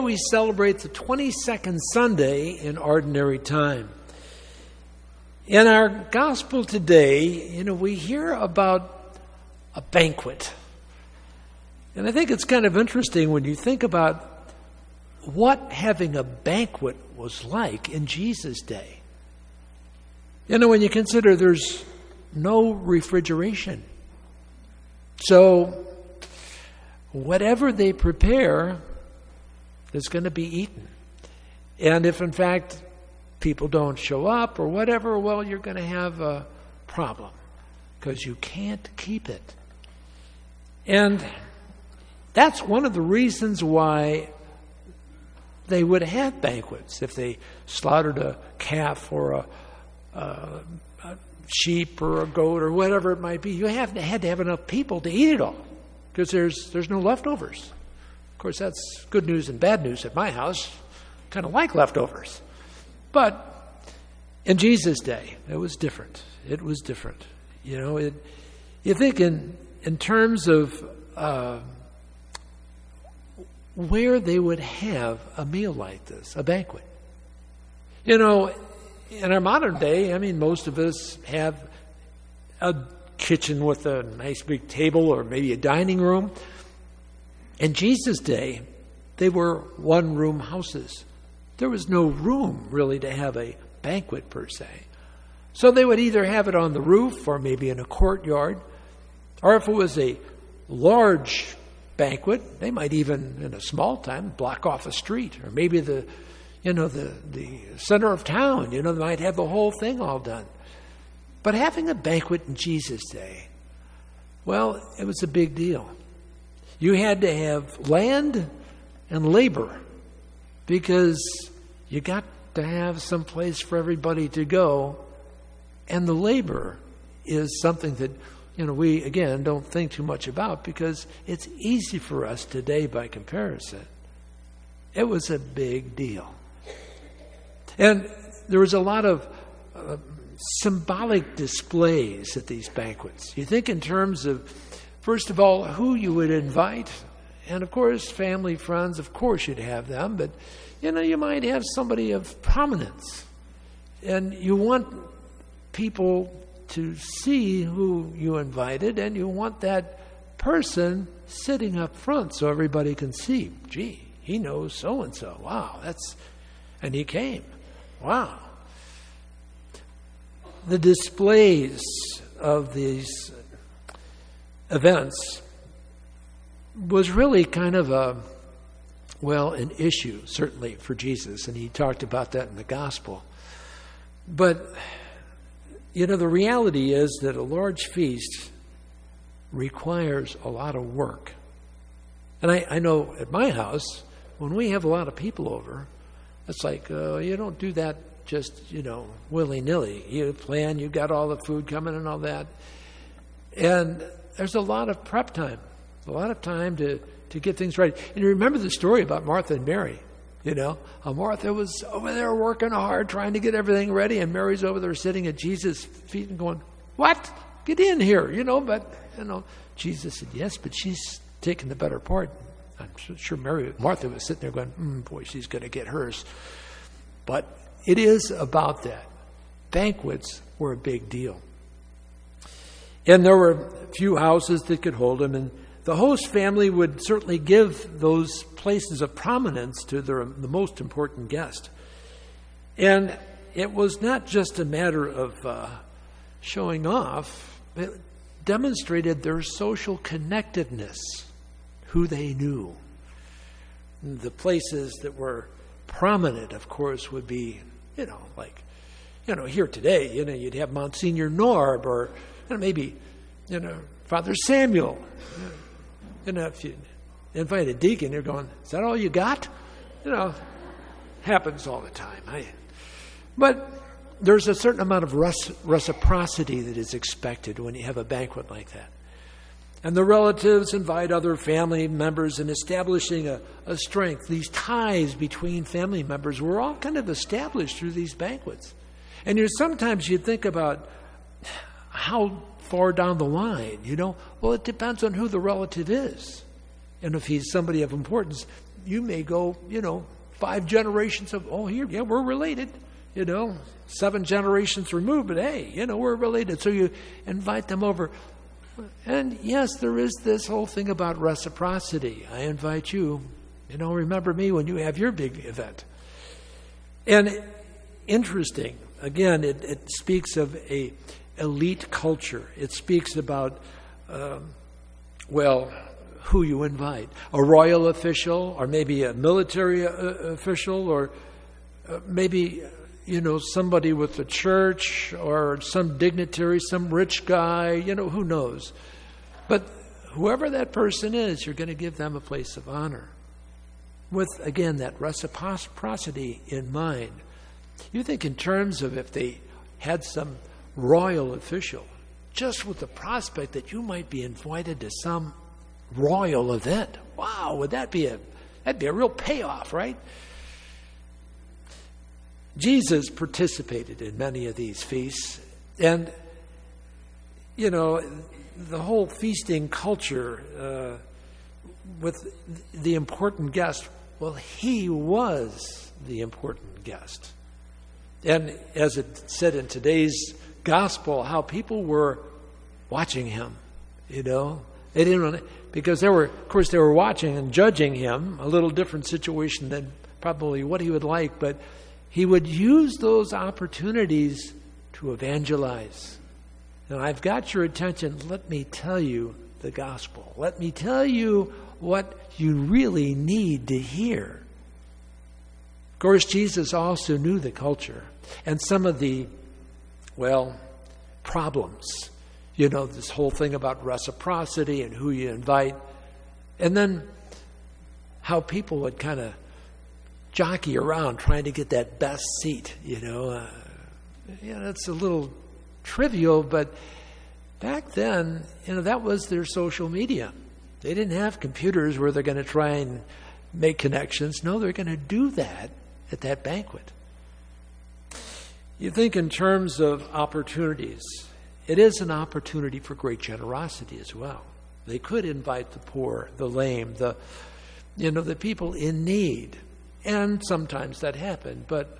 we celebrate the 22nd Sunday in Ordinary Time. In our gospel today, you know, we hear about a banquet. And I think it's kind of interesting when you think about what having a banquet was like in Jesus' day. You know, when you consider there's no refrigeration. So, whatever they prepare is going to be eaten. And if, in fact, people don't show up or whatever, well, you're going to have a problem because you can't keep it. And that's one of the reasons why they would have banquets. If they slaughtered a calf or a, a, a sheep or a goat or whatever it might be, you have had to have enough people to eat it all because there's, there's no leftovers. Course, that's good news and bad news at my house. Kind of like leftovers. But in Jesus' day, it was different. It was different. You know, it, you think in, in terms of uh, where they would have a meal like this, a banquet. You know, in our modern day, I mean, most of us have a kitchen with a nice big table or maybe a dining room. In Jesus' day, they were one room houses. There was no room really to have a banquet per se. So they would either have it on the roof or maybe in a courtyard, or if it was a large banquet, they might even, in a small time, block off a street, or maybe the, you know, the, the center of town. You know, they might have the whole thing all done. But having a banquet in Jesus' day, well, it was a big deal. You had to have land and labor because you got to have some place for everybody to go. And the labor is something that, you know, we, again, don't think too much about because it's easy for us today by comparison. It was a big deal. And there was a lot of uh, symbolic displays at these banquets. You think in terms of, first of all, who you would invite. And of course, family, friends, of course you'd have them, but you know, you might have somebody of prominence. And you want people to see who you invited, and you want that person sitting up front so everybody can see, gee, he knows so and so. Wow, that's. And he came. Wow. The displays of these events was really kind of a well, an issue, certainly, for Jesus, and he talked about that in the gospel. But, you know, the reality is that a large feast requires a lot of work. And I, I know at my house, when we have a lot of people over, it's like, uh, you don't do that just, you know, willy nilly. You plan, you got all the food coming and all that. And there's a lot of prep time, a lot of time to to get things right. And you remember the story about Martha and Mary. You know, uh, Martha was over there working hard, trying to get everything ready, and Mary's over there sitting at Jesus' feet and going, "What? Get in here!" You know, but you know, Jesus said, "Yes, but she's taking the better part." I'm sure Mary, Martha was sitting there going, mm, "Boy, she's going to get hers." But it is about that. Banquets were a big deal, and there were few houses that could hold them, and the host family would certainly give those places of prominence to their, the most important guest. And it was not just a matter of uh, showing off, it demonstrated their social connectedness, who they knew. The places that were prominent, of course, would be, you know, like, you know, here today, you know, you'd have Monsignor Norb or maybe, you know, Father Samuel. You know, if you invite a deacon, you're going, is that all you got? You know, happens all the time. I, but there's a certain amount of reciprocity that is expected when you have a banquet like that. And the relatives invite other family members in establishing a, a strength. These ties between family members were all kind of established through these banquets. And you sometimes you think about how far down the line, you know? Well, it depends on who the relative is. And if he's somebody of importance, you may go, you know, five generations of, oh, here, yeah, we're related, you know, seven generations removed, but hey, you know, we're related. So you invite them over. And yes, there is this whole thing about reciprocity. I invite you, you know, remember me when you have your big event. And interesting, again, it, it speaks of a elite culture. It speaks about, um, well, who you invite a royal official, or maybe a military uh, official, or uh, maybe you know, somebody with the church or some dignitary, some rich guy, you know, who knows. But whoever that person is, you're going to give them a place of honor. With, again, that reciprocity in mind. You think in terms of if they had some royal official, just with the prospect that you might be invited to some royal event. Wow, would that be a that'd be a real payoff, right? Jesus participated in many of these feasts, and you know, the whole feasting culture uh, with the important guest. Well, he was the important guest, and as it said in today's gospel, how people were watching him. You know, they didn't to, because they were, of course, they were watching and judging him. A little different situation than probably what he would like, but he would use those opportunities to evangelize. Now, I've got your attention. Let me tell you the gospel. Let me tell you what you really need to hear. Of course, Jesus also knew the culture and some of the, well, problems. You know, this whole thing about reciprocity and who you invite. And then how people would kind of jockey around trying to get that best seat, you know. Uh, it's a little trivial, but back then, you know, that was their social media. They didn't have computers where they're going to try and make connections. No, they're going to do that at that banquet. You think in terms of opportunities, it is an opportunity for great generosity as well. They could invite the poor, the lame, the you know, the people in need. And sometimes that happened, but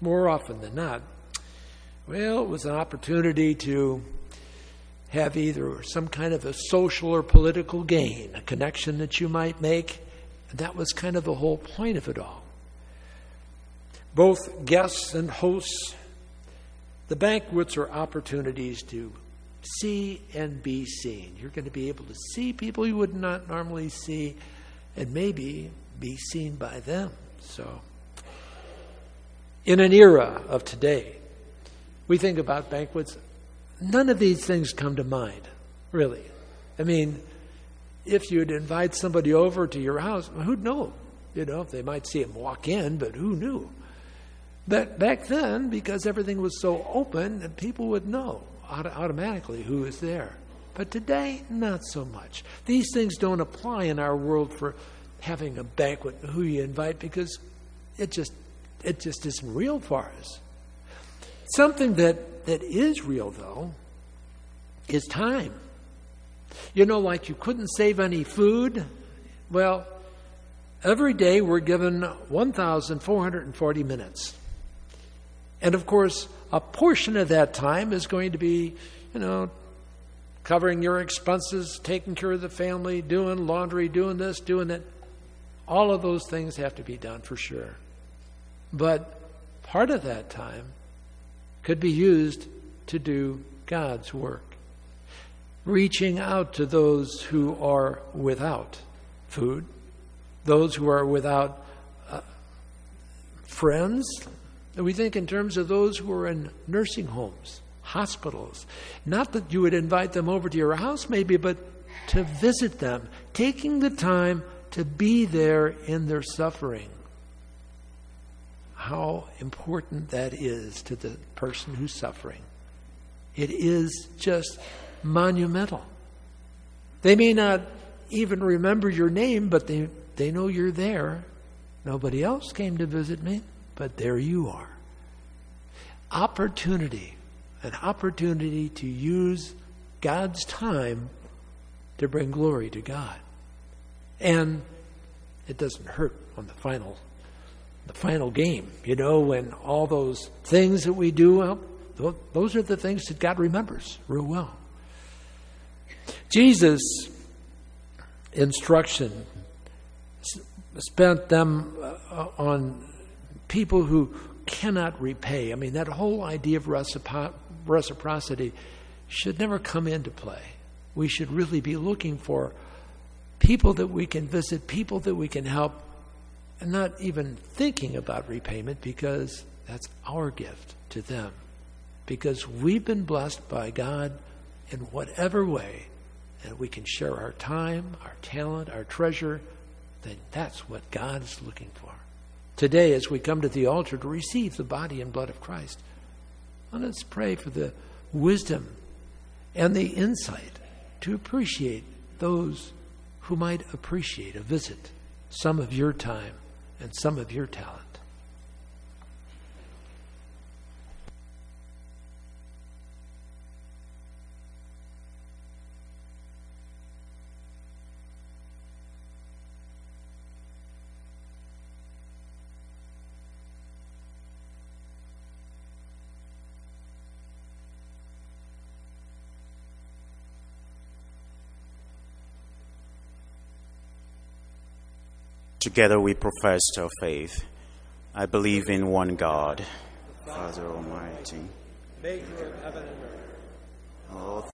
more often than not, well, it was an opportunity to have either some kind of a social or political gain, a connection that you might make. That was kind of the whole point of it all. Both guests and hosts, the banquets are opportunities to see and be seen. You're going to be able to see people you would not normally see and maybe be seen by them. So, in an era of today, we think about banquets, none of these things come to mind, really. I mean, if you'd invite somebody over to your house, who'd know? You know, they might see him walk in, but who knew? But back then, because everything was so open, people would know automatically who was there. But today, not so much. These things don't apply in our world for having a banquet who you invite because it just it just isn't real for us. Something that, that is real though is time. You know, like you couldn't save any food. Well, every day we're given 1,440 minutes. And of course, a portion of that time is going to be, you know, covering your expenses, taking care of the family, doing laundry, doing this, doing that. All of those things have to be done for sure. But part of that time could be used to do God's work. Reaching out to those who are without food, those who are without uh, friends. We think in terms of those who are in nursing homes, hospitals. Not that you would invite them over to your house, maybe, but to visit them, taking the time to be there in their suffering. How important that is to the person who's suffering. It is just monumental. They may not even remember your name, but they, they know you're there. Nobody else came to visit me, but there you are. Opportunity, an opportunity to use God's time to bring glory to God. And it doesn't hurt on the final the final game. You know, when all those things that we do, well, those are the things that God remembers real well. Jesus' instruction spent them uh, on people who cannot repay. I mean, that whole idea of reciprocity should never come into play. We should really be looking for people that we can visit, people that we can help, and not even thinking about repayment because that's our gift to them. Because we've been blessed by God in whatever way, and we can share our time, our talent, our treasure, then that's what God is looking for. Today, as we come to the altar to receive the body and blood of Christ, let us pray for the wisdom and the insight to appreciate those who might appreciate a visit, some of your time and some of your talent. Together we profess our faith. I believe in one God, Father Almighty, maker of heaven and earth. All